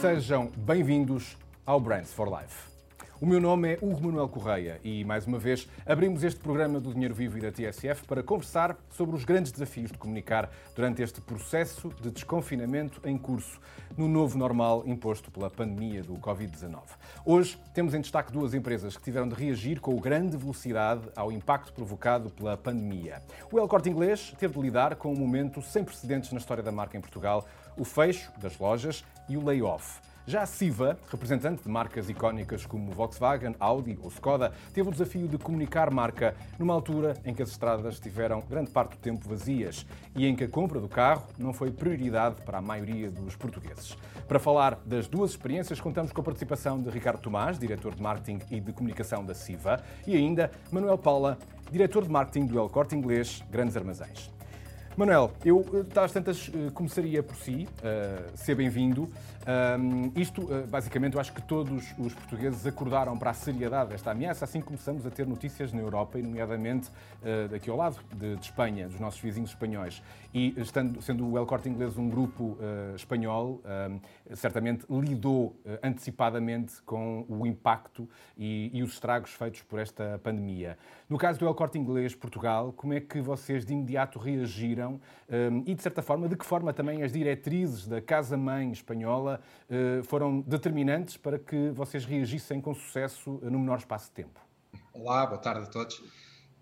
Sejam bem-vindos ao Brands for Life. O meu nome é Hugo Manuel Correia e, mais uma vez, abrimos este programa do Dinheiro Vivo e da TSF para conversar sobre os grandes desafios de comunicar durante este processo de desconfinamento em curso no novo normal imposto pela pandemia do Covid-19. Hoje temos em destaque duas empresas que tiveram de reagir com grande velocidade ao impacto provocado pela pandemia. O El Corte Inglês teve de lidar com um momento sem precedentes na história da marca em Portugal, o fecho das lojas e o layoff. Já a Siva, representante de marcas icónicas como Volkswagen, Audi ou Skoda, teve o desafio de comunicar marca numa altura em que as estradas estiveram grande parte do tempo vazias e em que a compra do carro não foi prioridade para a maioria dos portugueses. Para falar das duas experiências, contamos com a participação de Ricardo Tomás, diretor de marketing e de comunicação da Siva, e ainda Manuel Paula, diretor de marketing do El Corte Inglês Grandes Armazéns. Manuel, eu, às tantas, eh, começaria por si, uh, ser bem-vindo. Isto, uh, basicamente, eu acho que todos os portugueses acordaram para a seriedade desta ameaça, assim começamos a ter notícias na Europa, e nomeadamente uh, daqui ao lado de, de, Espanha, dos nossos vizinhos espanhóis. E estando, sendo o El Corte Inglês um grupo espanhol, certamente lidou antecipadamente com o impacto e, e os estragos feitos por esta pandemia. No caso do El Corte Inglês Portugal, como é que vocês de imediato reagiram um, e, de certa forma, de que forma também as diretrizes da Casa-Mãe espanhola uh, foram determinantes para que vocês reagissem com sucesso no menor espaço de tempo? Olá, boa tarde a todos.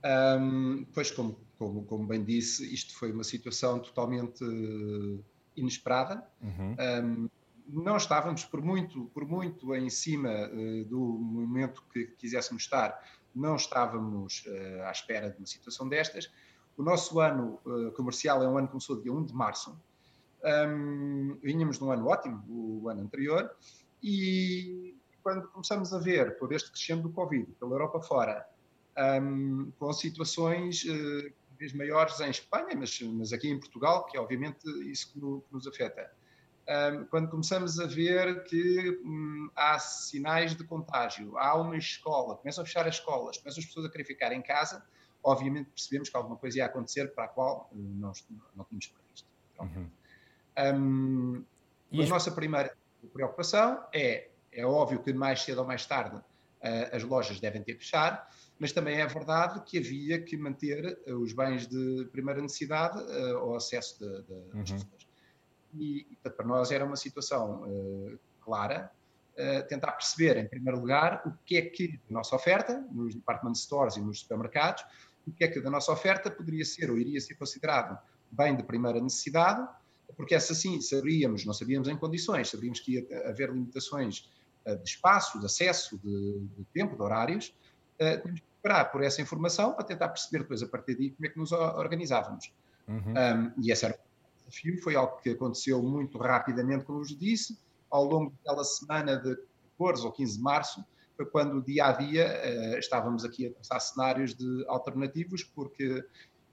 Um, pois, como, como, como, bem disse, isto foi uma situação totalmente inesperada. Uhum. Um, não estávamos por muito, por muito em cima uh, do momento que quiséssemos estar, não estávamos uh, à espera de uma situação destas. O nosso ano uh, comercial é um ano que começou dia 1 de março. Um, vínhamos num ano ótimo, o ano anterior, e quando começamos a ver todo este crescimento do Covid pela Europa fora, um, com situações uh, vez maiores em Espanha, mas, mas, aqui em Portugal, que é obviamente isso que, no, que nos afeta. Um, quando começamos a ver que um, há sinais de contágio, há uma escola, começam a fechar as escolas, começam as pessoas a querer ficar em casa, obviamente percebemos que alguma coisa ia acontecer para a qual eh, não, não tínhamos previsto. Uhum. Um, a nossa primeira preocupação é, é óbvio que mais cedo ou mais tarde uh, as lojas devem ter que fechar, mas também é verdade que havia que manter uh, os bens de primeira necessidade uh, ao acesso de, de, uhum. das pessoas. E, e, para nós era uma situação clara, tentar perceber, em primeiro lugar, o que é que a nossa oferta, nos department stores e nos supermercados, o que é que da nossa oferta poderia ser ou iria ser considerado bem de primeira necessidade, porque essa sim sabíamos, não sabíamos em condições, sabíamos que ia haver limitações eh, de espaço, de acesso, de, de tempo, de horários, uh, temos que esperar por essa informação para tentar perceber depois a partir daí como é que nos organizávamos. Uhum. Um, e esse era o desafio, foi algo que aconteceu muito rapidamente, como vos disse, ao longo daquela semana de 14 ou 15 de março, foi quando dia a dia uh, estávamos aqui a pensar cenários de alternativos, porque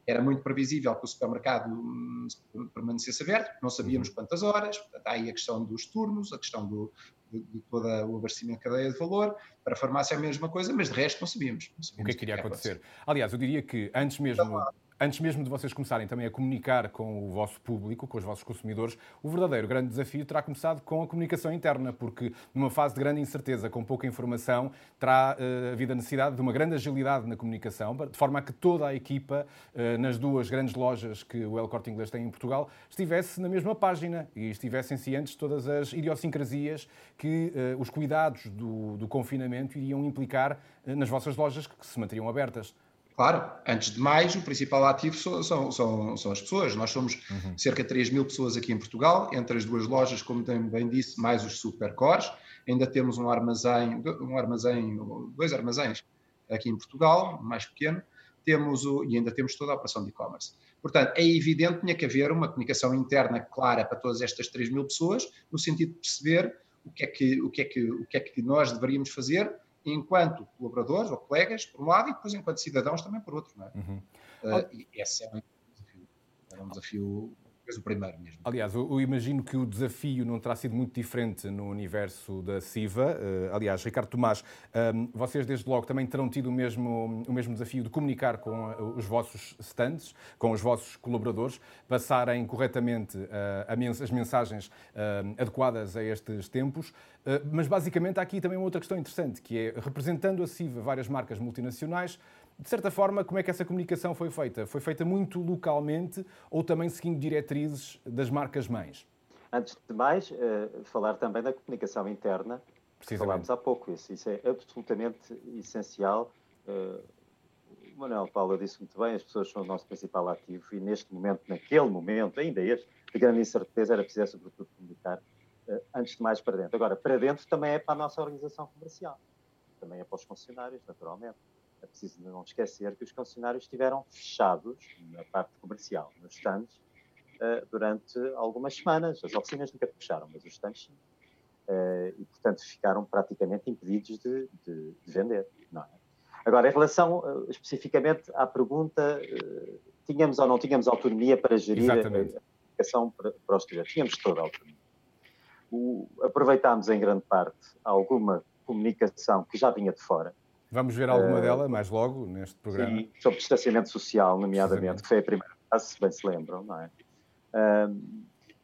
era muito previsível que o supermercado hum, permanecesse aberto, não sabíamos uhum. quantas horas, portanto, há aí a questão dos turnos, a questão do, de, de todo o abastecimento de cadeia de valor, para a farmácia é a mesma coisa, mas de resto não sabíamos. Não sabíamos o que é que iria acontecer. acontecer. Aliás, eu diria que antes mesmo... Então, antes mesmo de vocês começarem também a comunicar com o vosso público, com os vossos consumidores, o verdadeiro grande desafio terá começado com a comunicação interna, porque numa fase de grande incerteza, com pouca informação, terá uh, havido a necessidade de uma grande agilidade na comunicação, de forma a que toda a equipa, uh, nas duas grandes lojas que o El Corte Inglês tem em Portugal, estivesse na mesma página e estivessem cientes de todas as idiosincrasias que uh, os cuidados do, do confinamento iriam implicar nas vossas lojas que se manteriam abertas. Claro, antes de mais, o principal ativo são, são, são, as pessoas. Nós somos uhum. cerca de 3 mil pessoas aqui em Portugal, entre as duas lojas, como bem disse, mais os supercores. Ainda temos um armazém, um armazém, dois armazéns aqui em Portugal, mais pequeno. Temos o, e ainda temos toda a operação de e-commerce. Portanto, é evidente que tinha que haver uma comunicação interna clara para todas estas 3 mil pessoas, no sentido de perceber o que é que, o que, é que, o que, é que nós deveríamos fazer enquanto colaboradores ou colegas, por um lado, e depois enquanto cidadãos também por outro. Não é? Uhum. Uh, e esse é um desafio. Era um desafio o primeiro mesmo. Aliás, eu, imagino que o desafio não terá sido muito diferente no universo da CIVA. Uh, aliás, Ricardo Tomás, um, vocês desde logo também terão tido o mesmo, o mesmo desafio de comunicar com uh, os vossos stands, com os vossos colaboradores, passarem corretamente mens as mensagens adequadas a estes tempos. mas basicamente há aqui também uma outra questão interessante, que é representando a CIVA várias marcas multinacionais, de certa forma, como é que essa comunicação foi feita? Foi feita muito localmente ou também seguindo diretrizes das marcas-mães? Antes de mais, uh, falar também da comunicação interna, falámos há pouco. Isso, isso é absolutamente essencial. Uh, Manuel Paulo disse muito bem, as pessoas são o nosso principal ativo e neste momento, naquele momento, ainda este, de grande incerteza, era preciso, sobretudo, comunicar uh, antes de mais para dentro. Agora, para dentro também é para a nossa organização comercial, também é para os funcionários, naturalmente é preciso não esquecer que os concessionários estiveram fechados na parte comercial, nos stands, uh, durante algumas semanas. As oficinas nunca fecharam, mas os stands sim. Uh, e, portanto, ficaram praticamente impedidos de, de, de vender. É? Agora, em relação uh, especificamente à pergunta, tínhamos ou não tínhamos autonomia para gerir Exatamente. a comunicação para, para os clientes? Tínhamos toda a autonomia. O, aproveitámos em grande parte alguma comunicação que já vinha de fora, Vamos ver alguma uh, dela mais logo neste programa. Sim, sobre distanciamento social, nomeadamente, que foi a primeira fase, se bem se lembram, não é? Uh,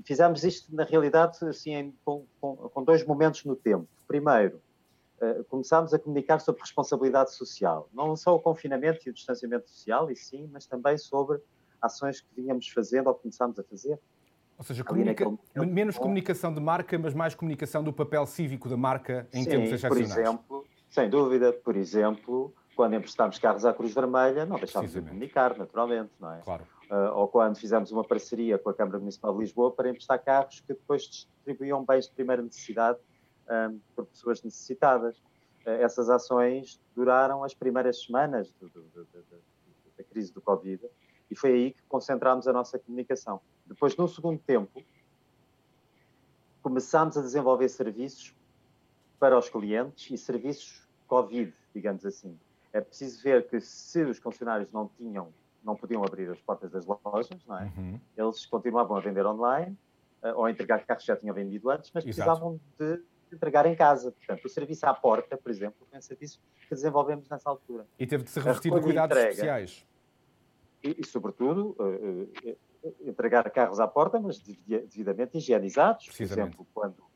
fizemos isto, na realidade, assim, em, com, com, com, dois momentos no tempo. Primeiro, uh, começámos a comunicar sobre responsabilidade social. Não só o confinamento e o distanciamento social, e sim, mas também sobre ações que vínhamos fazendo ou começámos a fazer. Ou seja, comunica... menos comunicação de marca, mas mais comunicação do papel cívico da marca em sim, termos excepcionais. Por exemplo, sem dúvida, por exemplo, quando emprestámos carros à Cruz Vermelha, não deixámos de comunicar, naturalmente, não é? Claro. Uh, ou quando fizemos uma parceria com a Câmara Municipal de Lisboa para emprestar carros que depois distribuíam bens de primeira necessidade um, ah, por pessoas necessitadas. Uh, essas ações duraram as primeiras semanas do, do, do, da crise do Covid e foi aí que concentrámos a nossa comunicação. Depois, no segundo tempo, começámos a desenvolver serviços para os clientes e serviços Covid, digamos assim. É preciso ver que se os funcionários não tinham, não podiam abrir as portas das lojas, não é? Uhum. Eles continuavam a vender online uh, ou a entregar carros que já tinham vendido antes, mas precisavam de entregar em casa. Portanto, o serviço à porta, por exemplo, foi um serviço que desenvolvemos nessa altura. E teve de ser revestido de cuidados entrega, especiais. E, e sobretudo, uh, uh, entregar carros à porta, mas devidamente higienizados. Por exemplo, quando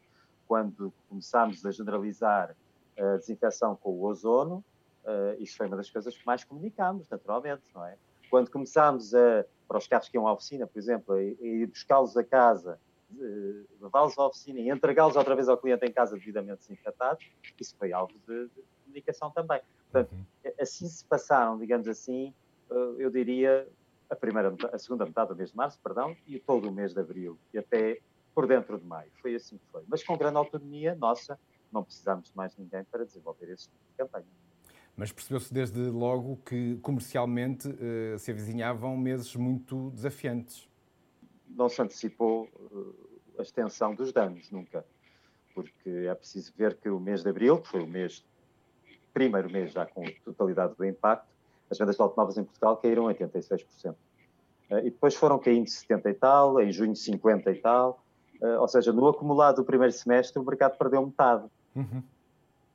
quando começámos a generalizar a desinfecção com o ozono, uh, isso foi uma das coisas que mais comunicámos, naturalmente, não é? Quando começámos a, para os carros que iam à oficina, por exemplo, a, ir buscá-los a casa, uh, levá-los à oficina e entregá-los outra vez ao cliente em casa devidamente desinfetados, isso foi alvo de, de comunicação também. Portanto, uhum. assim se passaram, digamos assim, uh, eu diria, a, primeira, a segunda metade do mês de março, perdão, e todo o mês de abril, e até por dentro de maio. Foi assim que foi. Mas com grande autonomia nossa, não precisamos de mais ninguém para desenvolver esse tipo de campanha. Mas percebeu-se desde logo que comercialmente uh, se avizinhavam meses muito desafiantes. Não se antecipou uh, a extensão dos danos, nunca. Porque é preciso ver que o mês de abril, que foi o mês, primeiro mês já com a totalidade do impacto, as vendas de automóveis em Portugal caíram 86%. Uh, e depois foram caindo 70 e tal, em junho 50 e tal, ou seja, no acumulado do primeiro semestre, o mercado perdeu metade. Uhum.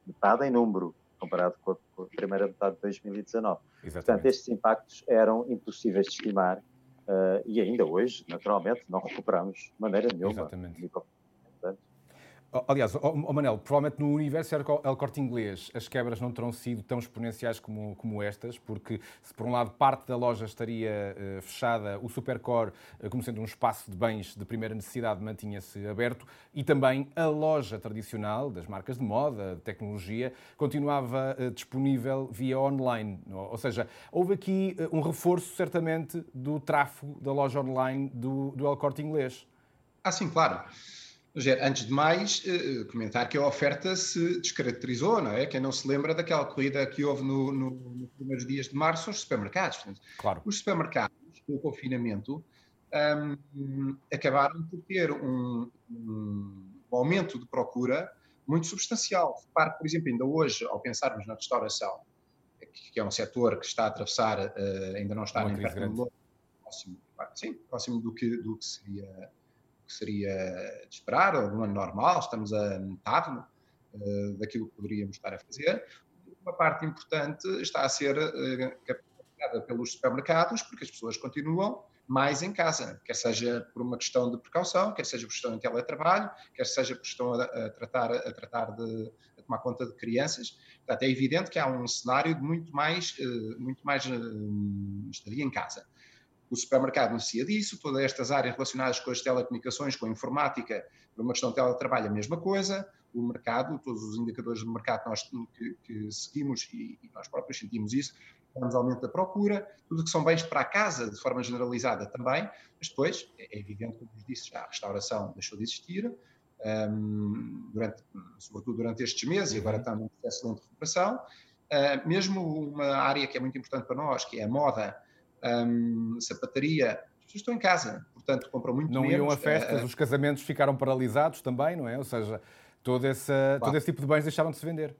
Metade em número, comparado com a, com a, primeira metade de 2019. Exatamente. Portanto, estes impactos eram impossíveis de estimar uh, e ainda hoje, naturalmente, não recuperamos de maneira nenhuma. Exatamente. Aliás, oh, oh Manel, provavelmente no universo El Corte Inglês as quebras não terão sido tão exponenciais como, como estas, porque se por um lado parte da loja estaria uh, fechada, o Supercore, uh, como sendo um espaço de bens de primeira necessidade, mantinha-se aberto e também a loja tradicional das marcas de moda, de tecnologia, continuava uh, disponível via online. Ou seja, houve aqui um reforço certamente do tráfego da loja online do, do El Corte Inglês. Ah, sim, claro. Antes de mais, eh, comentar que a oferta se descaracterizou, não é? Quem não se lembra daquela corrida que houve no, no, nos primeiros dias de março aos supermercados. Claro. Os supermercados, com o confinamento, um, acabaram por ter um, um, aumento de procura muito substancial. Repare, por exemplo, ainda hoje, ao pensarmos na restauração, que é um setor que está a atravessar, uh, ainda não está nem perto do próximo, sim, próximo do que, do que seria que seria de esperar, no ano normal, estamos a metade uh, daquilo que poderíamos estar a fazer. Uma parte importante está a ser uh, captada pelos supermercados, porque as pessoas continuam mais em casa, quer seja por uma questão de precaução, quer seja por questão de teletrabalho, quer seja por questão a, a tratar, a tratar de a tomar conta de crianças. Portanto, é evidente que há um cenário de muito mais, uh, muito mais uh, estadia em casa. O supermercado beneficia disso, todas estas áreas relacionadas com as telecomunicações, com a informática, por uma questão de teletrabalho, a mesma coisa. O mercado, todos os indicadores do mercado que nós que, que seguimos e, e, nós próprios sentimos isso, temos aumento da procura, tudo que são bens para a casa, de forma generalizada também, mas depois, é, é evidente, como disse, já a restauração deixou de existir, um, durante, sobretudo durante estes meses, e agora uhum. estamos num processo de recuperação. Uh, mesmo uma área que é muito importante para nós, que é a moda, um, sapataria, as pessoas estão em casa, portanto compram muito não menos. Não iam a festas, uh, os casamentos ficaram paralisados também, não é? Ou seja, todo esse, claro. todo esse tipo de bens deixaram de se vender.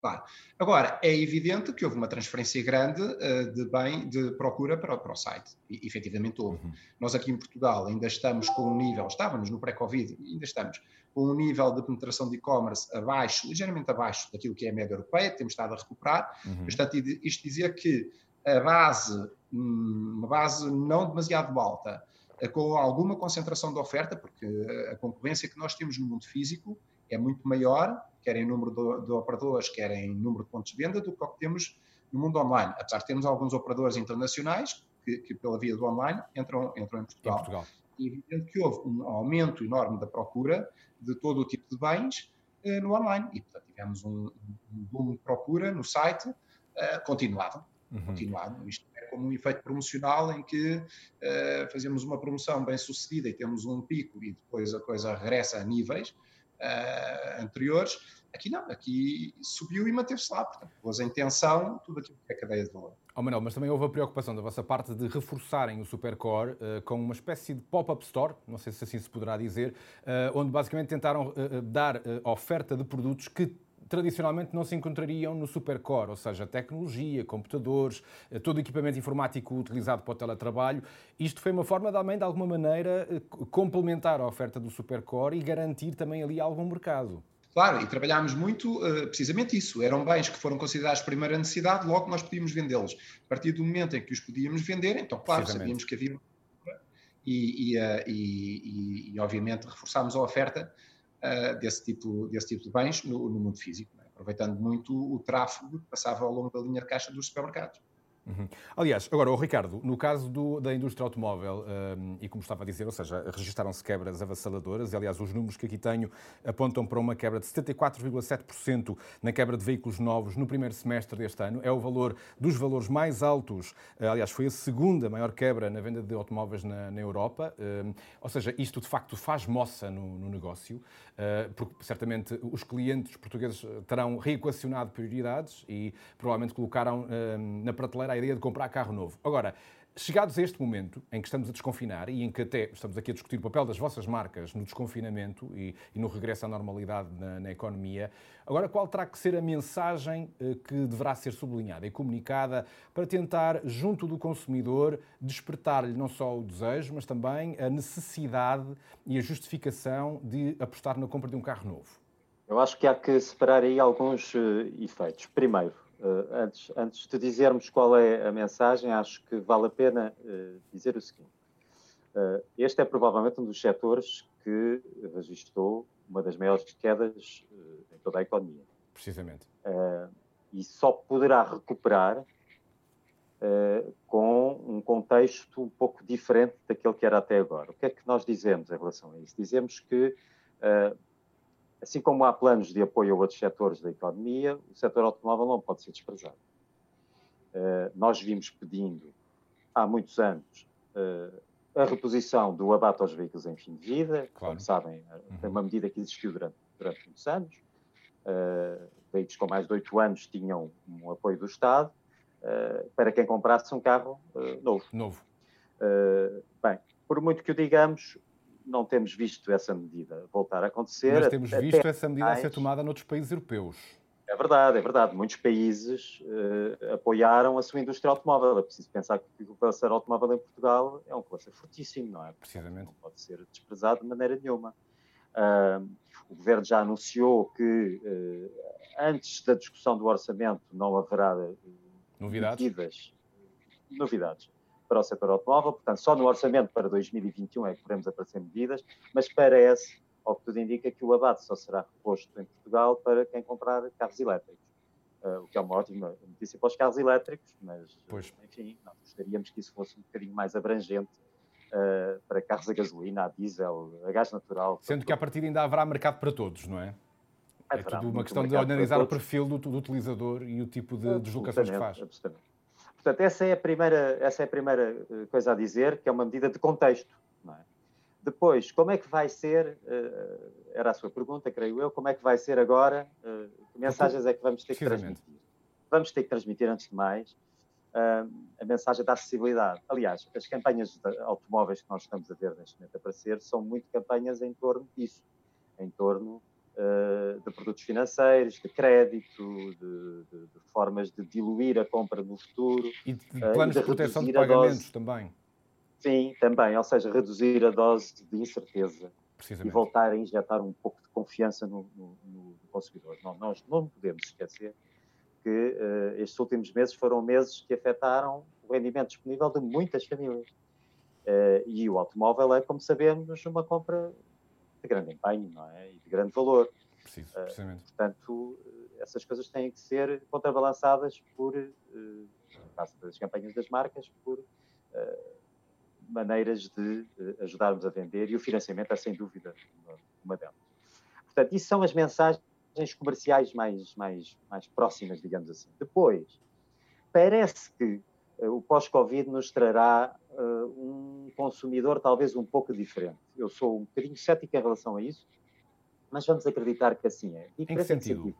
Claro. Agora, é evidente que houve uma transferência grande uh, de bem de procura para, para o site. E, efetivamente houve. Uhum. Nós aqui em Portugal ainda estamos com um nível, estávamos no pré-Covid, ainda estamos com um nível de penetração de e-commerce abaixo, ligeiramente abaixo daquilo que é a média europeia, temos estado a recuperar. Uhum. Portanto, isto dizia que a base, hum, uma base não demasiado alta, eh, com alguma concentração de oferta, porque a concorrência que nós temos no mundo físico é muito maior, quer em número de, de operadores, quer em número de pontos de venda, do que o que temos no mundo online. Apesar de termos alguns operadores internacionais que, que pela via do online entram, entram em Portugal. Em Portugal. E evidente que houve um aumento enorme da procura de todo o tipo de bens eh, no online. E, portanto, tivemos um, um boom de procura no site eh, continuado uhum. continuado. Isto é como um efeito promocional em que uh, fazemos uma promoção bem sucedida e temos um pico e depois a coisa regressa a níveis uh, anteriores. Aqui não, aqui subiu e manteve-se lá. Portanto, pôs em tensão tudo aquilo que é cadeia de valor. Oh, Manuel, mas também houve a preocupação da vossa parte de reforçarem o Supercore uh, com uma espécie de pop-up store, não sei se assim se poderá dizer, uh, onde basicamente tentaram uh, dar oferta de produtos que tradicionalmente não se encontrariam no Supercore, ou seja, tecnologia, computadores, eh, todo o equipamento informático utilizado para o teletrabalho. Isto foi uma forma também, de alguma maneira, eh, complementar a oferta do Supercore e garantir também ali algum mercado. Claro, e trabalhámos muito uh, precisamente isso. Eram bens que foram considerados de primeira necessidade, logo nós podíamos vendê-los. A partir do momento em que os podíamos vender, então, claro, sabíamos que havia. E, e, uh, e, e, obviamente, reforçámos a oferta uh, desse, tipo, desse tipo de bens no, no mundo físico, é? aproveitando muito o tráfego que passava ao longo da linha de caixa dos supermercados. Uhum. Aliás, agora, o Ricardo, no caso do, da indústria automóvel, um, e como estava a dizer, ou seja, registaram-se quebras avassaladoras, e aliás, os números que aqui tenho apontam para uma quebra de 74,7% na quebra de veículos novos no primeiro semestre deste ano. É o valor dos valores mais altos, eh, aliás, foi a segunda maior quebra na venda de automóveis na, na Europa. Um, ou seja, isto de facto faz moça no, no negócio, uh, porque certamente os clientes portugueses terão reequacionado prioridades e provavelmente colocaram um, na prateleira a ideia de comprar carro novo. Agora, chegados a este momento em que estamos a desconfinar e em que até estamos aqui a discutir o papel das vossas marcas no desconfinamento e, e no regresso à normalidade na, na, economia, agora qual terá que ser a mensagem eh, que deverá ser sublinhada e comunicada para tentar, junto do consumidor, despertar-lhe não só o desejo, mas também a necessidade e a justificação de apostar na compra de um carro novo? Eu acho que há que separar aí alguns uh, efeitos. Primeiro, antes, antes de dizermos qual é a mensagem, acho que vale a pena uh, dizer o seguinte. Uh, este é provavelmente um dos setores que registrou uma das maiores quedas em toda a economia. Precisamente. e só poderá recuperar com um contexto um pouco diferente daquele que era até agora. O que é que nós dizemos em relação a isso? Dizemos que Assim como há planos de apoio a outros setores da economia, o setor automóvel não pode ser desprezado. Uh, nós vimos pedindo há muitos anos uh, a reposição do abate aos veículos em fim de vida. Claro. Como sabem, foi uma medida que existiu durante, durante muitos anos. Uh, veículos com mais de 8 anos tinham um apoio do Estado para quem comprasse um carro novo. Novo. bem, por muito que o digamos, não temos visto essa medida voltar a acontecer. Mas temos visto essa medida a ser tomada noutros países europeus. É É verdade, é verdade. Muitos países uh, apoiaram a sua indústria automóvel. É preciso pensar que o cluster automóvel em Portugal é um cluster fortíssimo, não é? Precisamente. Não pode ser desprezado de maneira nenhuma. Uh, o governo já anunciou que uh, antes da discussão do orçamento não haverá novidades. medidas, novidades para o setor automóvel. Portanto, só no orçamento para 2021 é que podemos aparecer medidas, mas parece ao que tudo indica que o abate só será reposto em Portugal para quem comprar carros elétricos. Uh, o que é uma ótima notícia para os carros elétricos, mas, pois. enfim, nós gostaríamos que isso fosse um bocadinho mais abrangente uh, para carros a gasolina, a diesel, a gás natural. Sendo que a partir ainda haverá mercado para todos, não é? É tudo uma questão de analisar o perfil do, do, utilizador e o tipo de deslocações que faz. Absolutamente. Portanto, essa é, a primeira, essa é a primeira eh, coisa a dizer, que é uma medida de contexto. É? Depois, como é que vai ser, uh, era a sua pergunta, creio eu, como é que vai ser agora, uh, que mensagens é que vamos ter que transmitir? Vamos ter que transmitir, antes de mais, a mensagem da acessibilidade. Aliás, as campanhas de automóveis que nós estamos a ver neste momento aparecer são muito campanhas em torno disso, em torno de produtos financeiros, de crédito, de, de, de, formas de diluir a compra no futuro. E de planos de, de proteção de pagamentos também. Sim, também, ou seja, reduzir a dose de incerteza e voltar a injetar um pouco de confiança no, no, no consumidor. Não, nós não podemos esquecer que uh, estes últimos meses foram meses que afetaram o rendimento disponível de muitas famílias. Uh, e o automóvel é, como sabemos, uma compra de grande empenho não é? e de grande valor. Preciso, uh, portanto, essas coisas têm que ser contrabalançadas por, no caso das campanhas das marcas, por maneiras de uh, ajudarmos a vender e o financiamento é sem dúvida uma, uma delas. Portanto, isso são as mensagens comerciais mais, mais, mais próximas, digamos assim. Depois, parece que uh, o pós-Covid nos trará uh, um consumidor talvez um pouco diferente. Eu sou um bocadinho cético em relação a isso, mas vamos acreditar que assim é. Diferente em que sentido? sentido?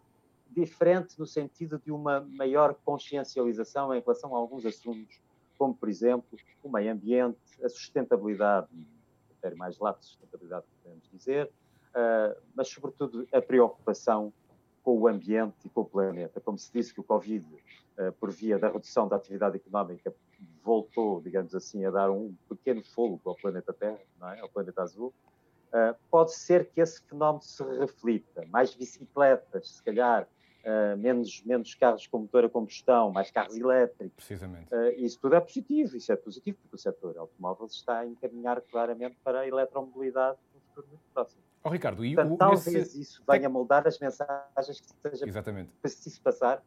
Diferente no sentido de uma maior consciencialização em relação a alguns assuntos como, por exemplo, o meio ambiente, a sustentabilidade, critério mais lato de sustentabilidade, podemos dizer, uh, mas, sobretudo, a preocupação com o ambiente e com o planeta. Como se disse que o Covid, uh, por via da redução da atividade económica, voltou, digamos assim, a dar um pequeno fogo ao planeta Terra, é? ao planeta azul, uh, pode ser que esse fenómeno se reflita. Mais bicicletas, se calhar, uh, menos, menos carros com motor a combustão, mais carros elétricos. Precisamente. Isso tudo é positivo, isso é positivo, porque o setor automóvel está a encaminhar claramente para a eletromobilidade no futuro muito próximo. Oh, Ricardo, e Portanto, o, talvez esse... isso venha a moldar as mensagens que seja Exatamente. preciso passar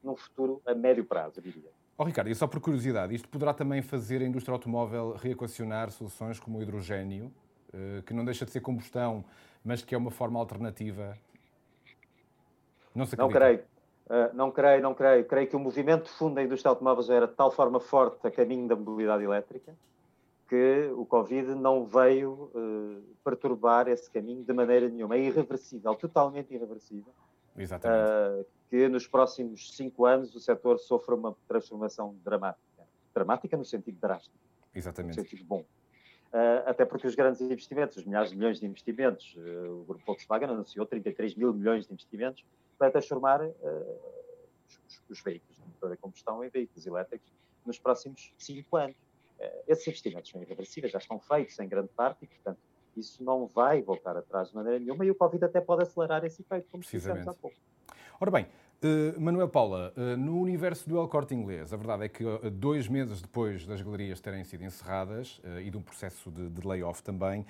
num futuro a médio prazo, eu diria. Oh, Ricardo, e só por curiosidade, isto poderá também fazer a indústria automóvel reequacionar soluções como o hidrogênio, eh, que não deixa de ser combustão, mas que é uma forma alternativa não se Não creio. Uh, não creio, não creio. Creio que o movimento de fundo da indústria automóvel era de tal forma forte a caminho da mobilidade elétrica que o Covid não veio uh, perturbar esse caminho de maneira nenhuma. É irreversível, totalmente irreversível. Exatamente. Uh, que nos próximos cinco anos o setor sofra uma transformação dramática. Dramática no sentido drástico. Exatamente. No sentido bom. Uh, até porque os grandes investimentos, os milhares de milhões de investimentos, o grupo Volkswagen anunciou 33 mil milhões de investimentos para transformar os, os, veículos de combustão em veículos elétricos nos próximos cinco anos. Esses investimentos são irreversíveis, já estão feitos em grande parte e, portanto, isso não vai voltar atrás de maneira nenhuma e o Covid até pode acelerar esse efeito, como dissemos há pouco. Ora bem, Uh, Manuel Paula, uh, no universo do El Corte Inglês, a verdade é que uh, dois meses depois das galerias terem sido encerradas e de um processo de, de layoff também,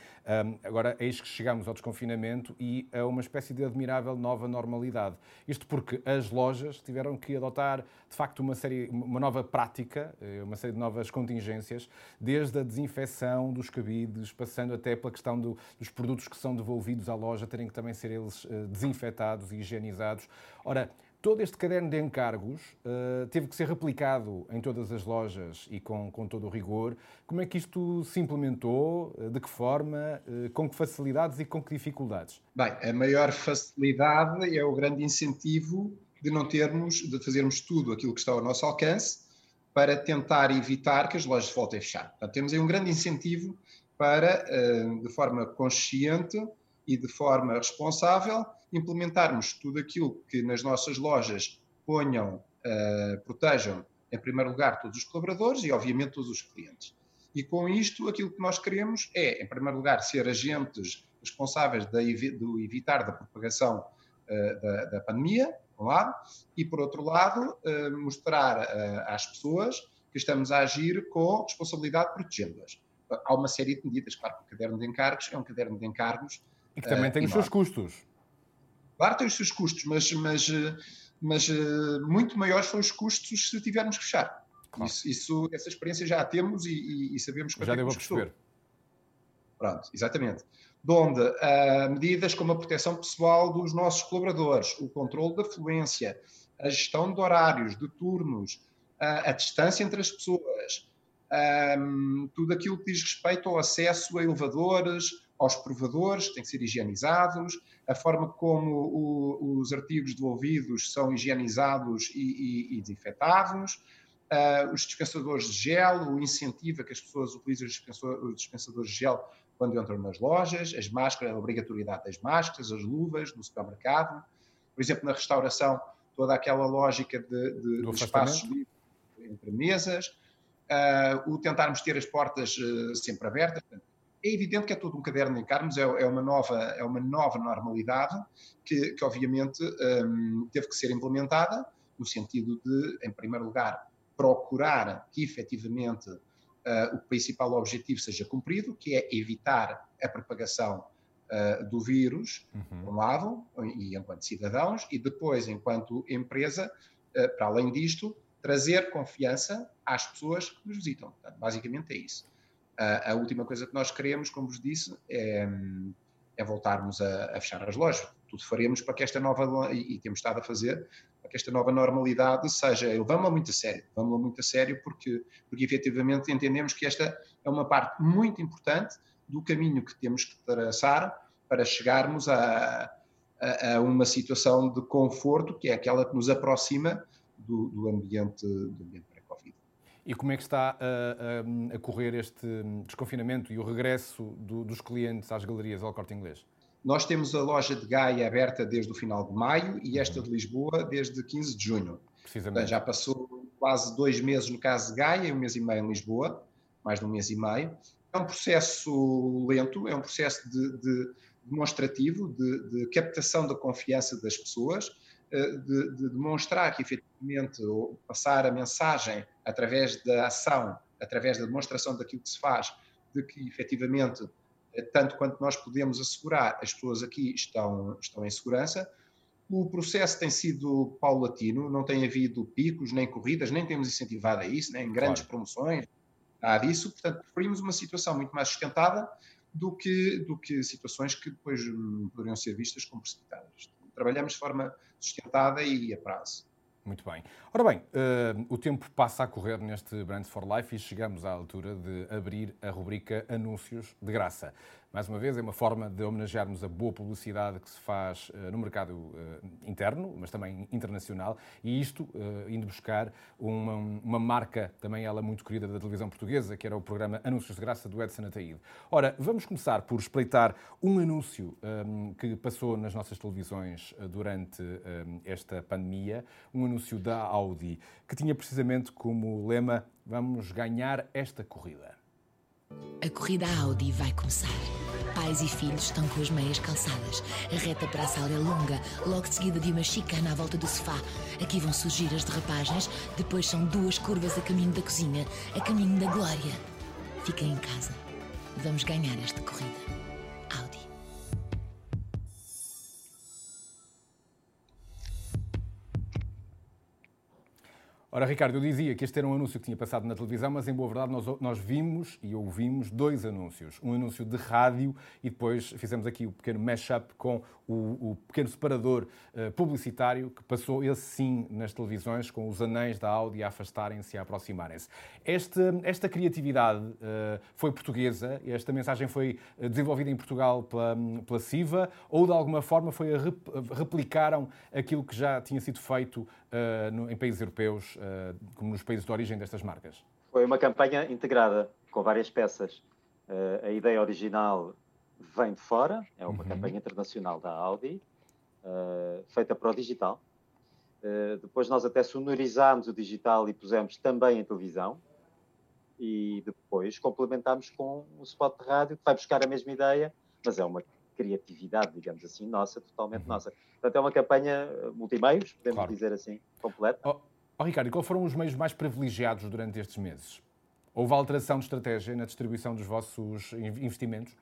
um, agora eis que chegamos ao desconfinamento e a uma espécie de admirável nova normalidade. Isto porque as lojas tiveram que adotar, de facto, uma, série, uma nova prática, uma série de novas contingências, desde a desinfecção dos cabides, passando até pela questão do, dos produtos que são devolvidos à loja terem que também ser eles desinfetados e higienizados. Ora, Todo este caderno de encargos uh, teve que ser replicado em todas as lojas e com, com todo o rigor. Como é que isto se implementou? Uh, de que forma? Uh, com que facilidades e com que dificuldades? Bem, a maior facilidade é o grande incentivo de não termos, de fazermos tudo aquilo que está ao nosso alcance para tentar evitar que as lojas voltem a fechar. Portanto, temos aí um grande incentivo para, de forma consciente e de forma responsável, implementarmos tudo aquilo que nas nossas lojas ponham, uh, protejam, em primeiro lugar, todos os colaboradores e, obviamente, todos os clientes. E com isto, aquilo que nós queremos é, em primeiro lugar, ser agentes responsáveis de, do evitar da propagação uh, da, da, pandemia, por um lado, e, por outro lado, uh, mostrar às pessoas que estamos a agir com responsabilidade protegendo-as. Há uma série de medidas, claro que o caderno de encargos é um caderno de encargos. E que também tem os seus custos. Claro, tem os seus custos, mas, mas, mas muito maiores são os custos se tivermos que fechar. Claro. Isso, isso, essa experiência já a temos e, e, sabemos que Já deu a perceber. Pronto, exatamente. De onde uh, medidas como a proteção pessoal dos nossos colaboradores, o controle da fluência, a gestão de horários, de turnos, uh, a distância entre as pessoas, um, tudo aquilo que diz respeito ao acesso a elevadores, aos provadores, que têm que ser higienizados, a forma como o, os artigos devolvidos são higienizados e, e, e desinfetados, uh, os dispensadores de gel, o incentivo a que as pessoas utilizem os dispensadores de gel quando entram nas lojas, as máscaras, a obrigatoriedade das máscaras, as luvas no supermercado, por exemplo, na restauração, toda aquela lógica de, de, de espaços livres entre mesas, uh, o tentarmos ter as portas uh, sempre abertas. É evidente que é todo um caderno de encargos, é, é, uma, nova, é uma nova normalidade que, que obviamente, um, teve que ser implementada no sentido de, em primeiro lugar, procurar que efetivamente uh, o principal objetivo seja cumprido, que é evitar a propagação uh, do vírus, uhum. por um lado, e enquanto cidadãos, e depois, enquanto empresa, uh, para além disto, trazer confiança às pessoas que nos visitam. Portanto, basicamente é isso. A última coisa que nós queremos, como vos disse, é, é voltarmos a, a fechar as lojas. Tudo faremos para que esta nova, e, e temos estado a fazer, para que esta nova normalidade seja, levamos-la muito a sério, levamos-la muito a sério porque, porque efetivamente entendemos que esta é uma parte muito importante do caminho que temos que traçar para chegarmos a, a, a uma situação de conforto que é aquela que nos aproxima do, do ambiente, do ambiente. E como é que está a, a, a, correr este desconfinamento e o regresso do, dos clientes às galerias ao Corte Inglês? Nós temos a loja de Gaia aberta desde o final de maio e esta de Lisboa desde 15 de junho. Precisamente. já passou quase dois meses no caso de Gaia e um mês e meio em Lisboa, mais de um mês e meio. É um processo lento, é um processo de, de demonstrativo, de, de, captação da confiança das pessoas, de, de demonstrar que efetivamente, ou passar a mensagem através da ação, através da demonstração daquilo que se faz, de que efetivamente tanto quanto nós podemos assegurar, as pessoas aqui estão, estão em segurança. O processo tem sido paulatino, não tem havido picos, nem corridas, nem temos incentivado a isso, nem grandes claro. promoções, nada disso. Portanto, preferimos uma situação muito mais sustentada do que, do que situações que depois hum, poderiam ser vistas como precipitadas. Trabalhamos de forma sustentada e a prazo. Muito bem. Ora bem, uh, o tempo passa a correr neste Brands for Life e chegamos à altura de abrir a rubrica Anúncios de Graça. Mais uma vez, é uma forma de homenagearmos a boa publicidade que se faz uh, no mercado uh, interno, mas também internacional, e isto uh, indo buscar uma, uma, marca, também ela muito querida da televisão portuguesa, que era o programa Anúncios de Graça do Edson Ataíde. Ora, vamos começar por espreitar um anúncio um, que passou nas nossas televisões durante um, esta pandemia, um anúncio da Audi, que tinha precisamente como lema Vamos ganhar esta corrida. A corrida Audi vai começar. Pais e filhos estão com as meias calçadas. A reta para a sala é longa, logo de seguida de uma chicana à volta do sofá. Aqui vão surgir as derrapagens, depois são duas curvas a caminho da cozinha, a caminho da glória. Fiquem em casa. Vamos ganhar esta corrida. Ora, Ricardo, eu dizia que este era um anúncio que tinha passado na televisão, mas em boa verdade nós, nós vimos e ouvimos dois anúncios. Um anúncio de rádio e depois fizemos aqui o pequeno mashup com o, o pequeno separador uh, publicitário que passou esse sim nas televisões, com os anéis da Audi a afastarem-se e a aproximarem-se. Esta, esta criatividade uh, foi portuguesa, esta mensagem foi eh, desenvolvida em Portugal pela, pela CIVA ou de alguma forma foi a rep, replicaram aquilo que já tinha sido feito uh, no, em países europeus como nos países de origem destas marcas? Foi uma campanha integrada, com várias peças. Uh, a ideia original vem de fora, é uma uhum. campanha internacional da Audi. uh, feita para o digital. Depois nós até sonorizámos o digital e pusemos também em televisão. E depois complementámos com um spot de rádio que vai buscar a mesma ideia, mas é uma criatividade, digamos assim, nossa, totalmente uhum. nossa. Portanto, é uma campanha multimeios, podemos claro. dizer assim, completa. Oh, oh, Ricardo, e quais foram os meios mais privilegiados durante estes meses? Houve alteração de estratégia na distribuição dos vossos investimentos?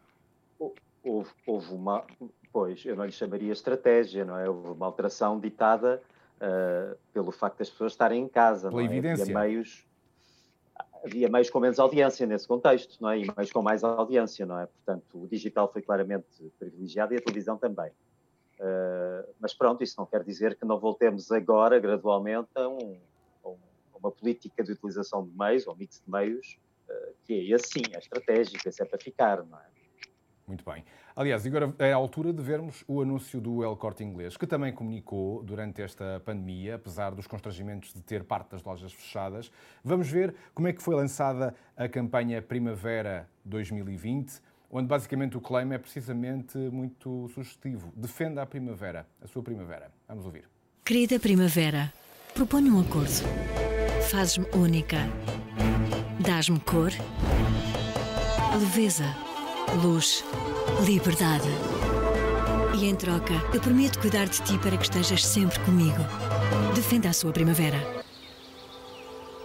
Houve, houve uma, pois, eu não lhe chamaria estratégia, não é? Houve uma alteração ditada uh, pelo facto das pessoas estarem em casa, Pela não é? evidência. Havia meios, havia meios com menos audiência nesse contexto, não é? E meios com mais audiência, não é? Portanto, o digital foi claramente privilegiado e a televisão também. Uh, mas pronto, isso não quer dizer que não voltemos agora, gradualmente, a, um, a uma política de utilização de meios, ou mix de meios, uh, que é esse sim, é estratégico, esse é para ficar, não é? Muito bem. Aliás, agora é a altura de vermos o anúncio do El Corte Inglês, que também comunicou durante esta pandemia, apesar dos constrangimentos de ter parte das lojas fechadas. Vamos ver como é que foi lançada a campanha Primavera 2020, onde basicamente o claim é precisamente muito sugestivo. Defenda a primavera, a sua primavera. Vamos ouvir. Querida Primavera, proponho um acordo. Fazes-me única. Dás-me cor, leveza luz, liberdade. E em troca, eu prometo cuidar de ti para que estejas sempre comigo. Defenda a sua primavera.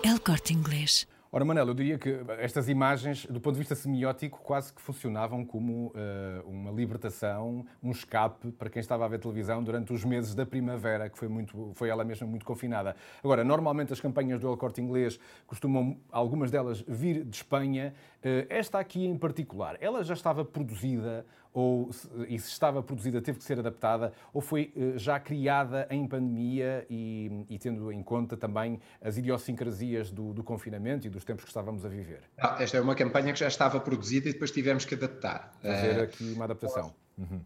El Corte Inglês. Ora, Manel, eu diria que estas imagens, do ponto de vista semiótico, quase que funcionavam como uh, uma libertação, um escape para quem estava a ver televisão durante os meses da primavera, que foi, muito, foi ela mesma muito confinada. Agora, normalmente as campanhas do El Corte Inglês costumam, algumas delas, vir de Espanha. Uh, esta aqui em particular, ela já estava produzida ou e se estava produzida teve que ser adaptada, ou foi eh, já criada em pandemia e, e tendo em conta também as idiosincrasias do, do, confinamento e dos tempos que estávamos a viver? Ah, esta é uma campanha que já estava produzida e depois tivemos que adaptar. Fazer uh, aqui uma adaptação. Uhum.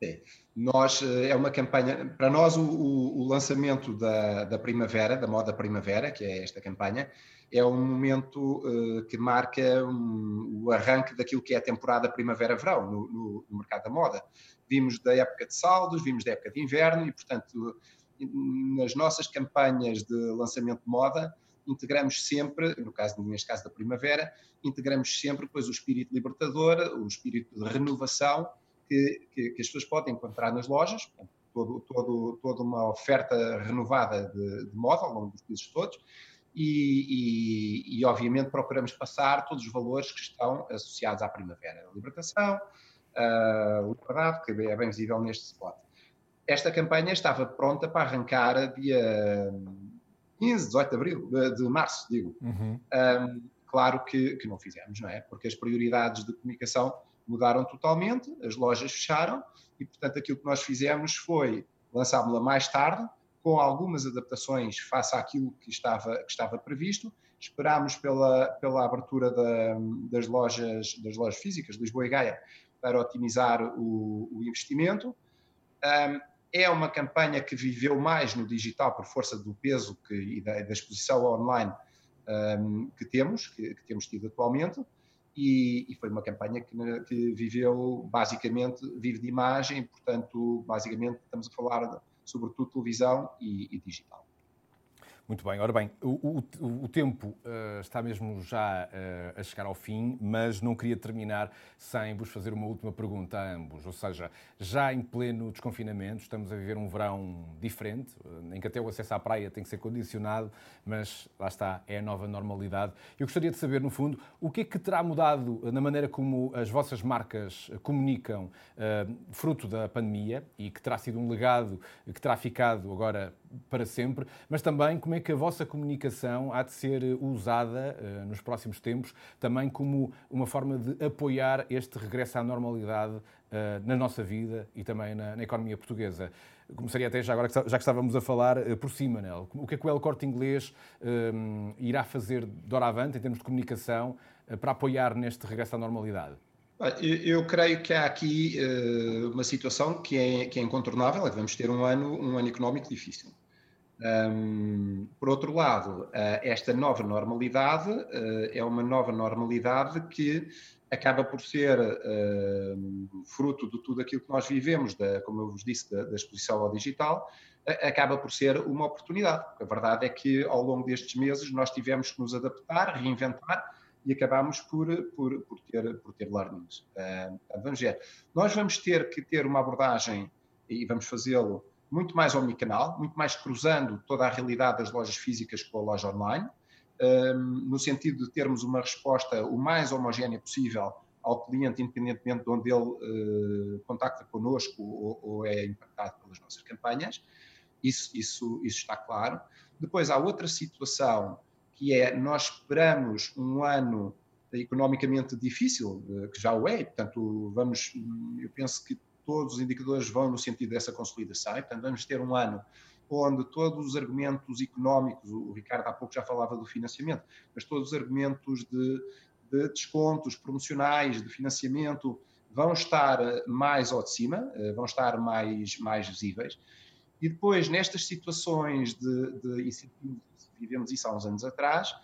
É. Nós, eh, é uma campanha, para nós o, o, lançamento da, da primavera, da moda primavera, que é esta campanha, é um momento uh, que marca um, o arranque daquilo que é a temporada primavera-verão no, no, no, mercado da moda. Vimos da época de saldos, vimos da época de inverno e, portanto, nas nossas campanhas de lançamento de moda, integramos sempre, no caso, neste caso da primavera, integramos sempre depois o espírito libertador, o espírito de renovação que, que, que as pessoas podem encontrar nas lojas, todo, todo, toda uma oferta renovada de, de moda ao longo dos meses todos, e, e, e, obviamente procuramos passar todos os valores que estão associados à primavera. A libertação, a liberdade, que é bem visível neste spot. Esta campanha estava pronta para arrancar dia 15, 18 de abril, de, março, digo. Uhum. Um, claro que, que não fizemos, não é? Porque as prioridades de comunicação mudaram totalmente, as lojas fecharam e, portanto, aquilo que nós fizemos foi lançámos-la mais tarde, com algumas adaptações face àquilo que estava, que estava previsto. Esperámos pela, pela abertura da, das, lojas, das lojas físicas Lisboa e Gaia para otimizar o, o investimento. Um, é uma campanha que viveu mais no digital por força do peso que, e da, da exposição online um, que temos, que, que, temos tido atualmente, e, e foi uma campanha que, que, viveu basicamente, vive de imagem, portanto, basicamente estamos a falar de, sobretudo televisão e, e digital. Muito bem, ora bem, o, o, o tempo uh, está mesmo já uh, a chegar ao fim, mas não queria terminar sem vos fazer uma última pergunta a ambos. Ou seja, já em pleno desconfinamento, estamos a viver um verão diferente, uh, em que até o acesso à praia tem que ser condicionado, mas lá está, é a nova normalidade. Eu gostaria de saber, no fundo, o que é que terá mudado na maneira como as vossas marcas comunicam, fruto da pandemia, e que terá sido um legado que terá ficado agora para sempre, mas também como é que a vossa comunicação há de ser usada uh, nos próximos tempos também como uma forma de apoiar este regresso à normalidade uh, na nossa vida e também na, na, economia portuguesa. Começaria até já agora, já que estávamos a falar por cima, Nel. O que é que o El Corte Inglês irá fazer de hora avante, em termos de comunicação, para apoiar neste regresso à normalidade? Eu creio que há aqui uh, uma situação que é, que é incontornável, é que vamos ter um ano, um ano económico difícil. Um, por outro lado, uh, esta nova normalidade uh, é uma nova normalidade que acaba por ser uh, fruto de tudo aquilo que nós vivemos, da, como eu vos disse, da, da exposição ao digital, acaba por ser uma oportunidade. A verdade é que ao longo destes meses nós tivemos que nos adaptar, reinventar e acabamos por, por, por, ter, por ter learnings. vamos ver. Nós vamos ter que ter uma abordagem, e vamos fazê-lo muito mais omnicanal, muito mais cruzando toda a realidade das lojas físicas com a loja online, no sentido de termos uma resposta o mais homogénea possível ao cliente, independentemente de onde ele eh, contacta connosco ou, é impactado pelas nossas campanhas. Isso, isso, isso está claro. Depois há outra situação que é nós esperamos um ano economicamente difícil, eh, que já o é, portanto, vamos, eu penso que todos os indicadores vão no sentido dessa consolidação, e, portanto, vamos ter um ano onde todos os argumentos económicos, o Ricardo há pouco já falava do financiamento, mas todos os argumentos de, de descontos promocionais, de financiamento, vão estar mais ao de cima, eh, vão estar mais, mais visíveis. E depois, nestas situações de, de vivemos isso há uns anos atrás,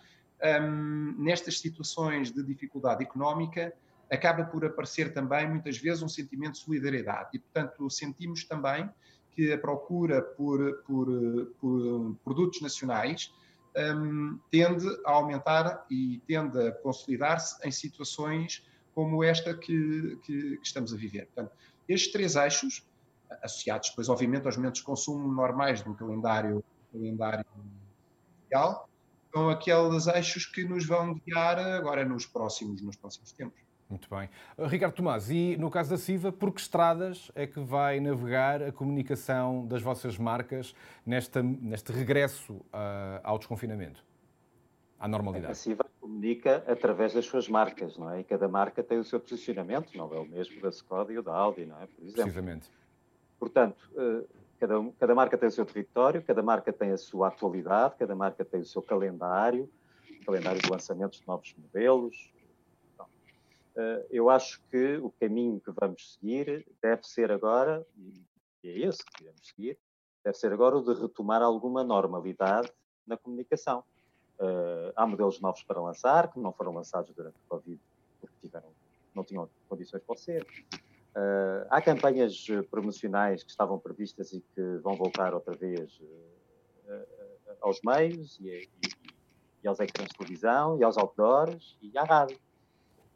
um, nestas situações de dificuldade económica, acaba por aparecer também, muitas vezes, um sentimento de solidariedade. E, portanto, sentimos também que a procura por, por, por produtos nacionais um, tende a aumentar e tende a consolidar-se em situações como esta que, que, que, estamos a viver. Portanto, estes três eixos, associados depois, obviamente, aos momentos de consumo normais de um calendário, calendário mundial, são aqueles eixos que nos vão guiar agora nos próximos, nos próximos tempos. Muito bem. Uh, Ricardo Tomás, e no caso da CIVA, por que estradas é que vai navegar a comunicação das vossas marcas nesta, neste regresso uh, ao desconfinamento, à normalidade? A CIVA comunica através das suas marcas, não é? E cada marca tem o seu posicionamento, não é o mesmo da Skoda e o da Audi, não é? Por exemplo. Precisamente. Portanto, uh, cada, cada marca tem o seu território, cada marca tem a sua atualidade, cada marca tem o seu calendário, calendário de lançamentos de novos modelos, eu acho que o caminho que vamos seguir deve ser agora, e é esse que devemos seguir, deve ser agora o de retomar alguma normalidade na comunicação. Uh, há modelos novos para lançar, que não foram lançados durante o Covid, porque tiveram, não tinham condições para ser. Uh, há campanhas promocionais que estavam previstas e que vão voltar outra vez aos meios e, e, e, aos ecrãs de televisão e aos outdoors e à rádio.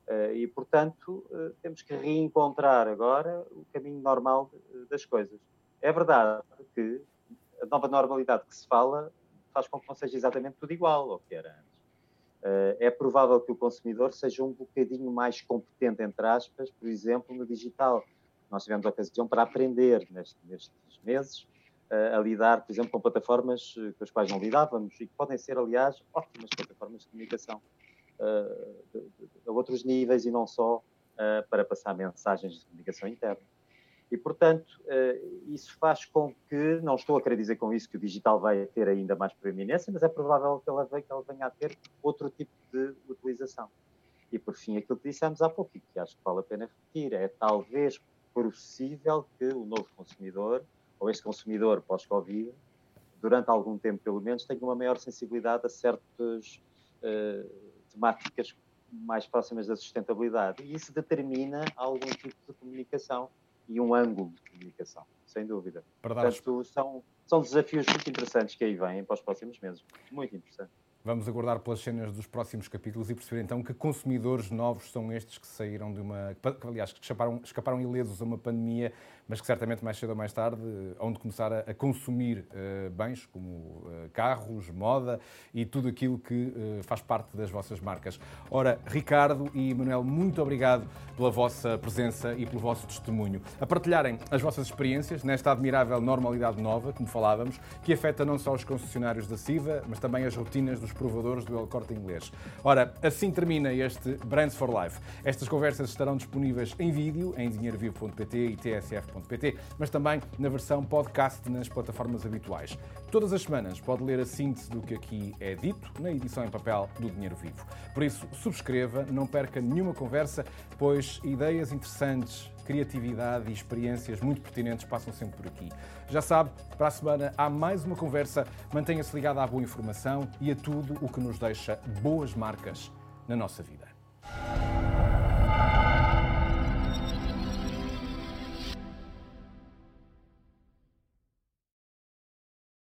Uh, e, portanto, uh, temos que reencontrar agora o caminho normal de, das coisas. É verdade que a nova normalidade que se fala faz com que não seja exatamente tudo igual ao que era antes. É provável que o consumidor seja um bocadinho mais competente, entre aspas, por exemplo, no digital. Nós tivemos a ocasião para aprender nestes, nestes meses a lidar, por exemplo, com plataformas com as quais não lidávamos e que podem ser, aliás, ótimas plataformas de comunicação a outros níveis e não só para passar mensagens de comunicação interna. E, portanto, isso faz com que, não estou a querer dizer com isso que o digital vai ter ainda mais preeminência, mas é provável que ela, que ela venha a ter outro tipo de utilização. E, por fim, aquilo que dissemos há pouco, e que acho que vale a pena repetir, é talvez possível que o novo consumidor, ou este consumidor pós-Covid, durante algum tempo pelo menos, tenha uma maior sensibilidade a certos uh, temáticas mais próximas da sustentabilidade. E isso determina algum tipo de comunicação e um ângulo de comunicação, sem dúvida. Portanto, são, são desafios muito interessantes que aí vêm para os próximos meses. Muito interessante. Vamos aguardar pelas cenas dos próximos capítulos e perceber então que consumidores novos são estes que saíram de uma. Que, aliás, que escaparam, escaparam ilesos a uma pandemia, mas que certamente mais cedo ou mais tarde hão de começar a, a consumir uh, bens como uh, carros, moda e tudo aquilo que uh, faz parte das vossas marcas. Ora, Ricardo e Manuel, muito obrigado pela vossa presença e pelo vosso testemunho. A partilharem as vossas experiências nesta admirável normalidade nova, como falávamos, que afeta não só os concessionários da CIVA, mas também as rotinas dos provadores do El Corte Inglês. Ora, assim termina este Brands for Life. Estas conversas estarão disponíveis em vídeo em dinheirovivo.pt e tsf.pt, mas também na versão podcast nas plataformas habituais. Todas as semanas pode ler a síntese do que aqui é dito na edição em papel do Dinheiro Vivo. Por isso, subscreva, não perca nenhuma conversa, pois ideias interessantes criatividade e experiências muito pertinentes passam sempre por aqui. Já sabe, para a semana há mais uma conversa. Mantenha-se ligado à boa informação e a tudo o que nos deixa boas marcas na nossa vida.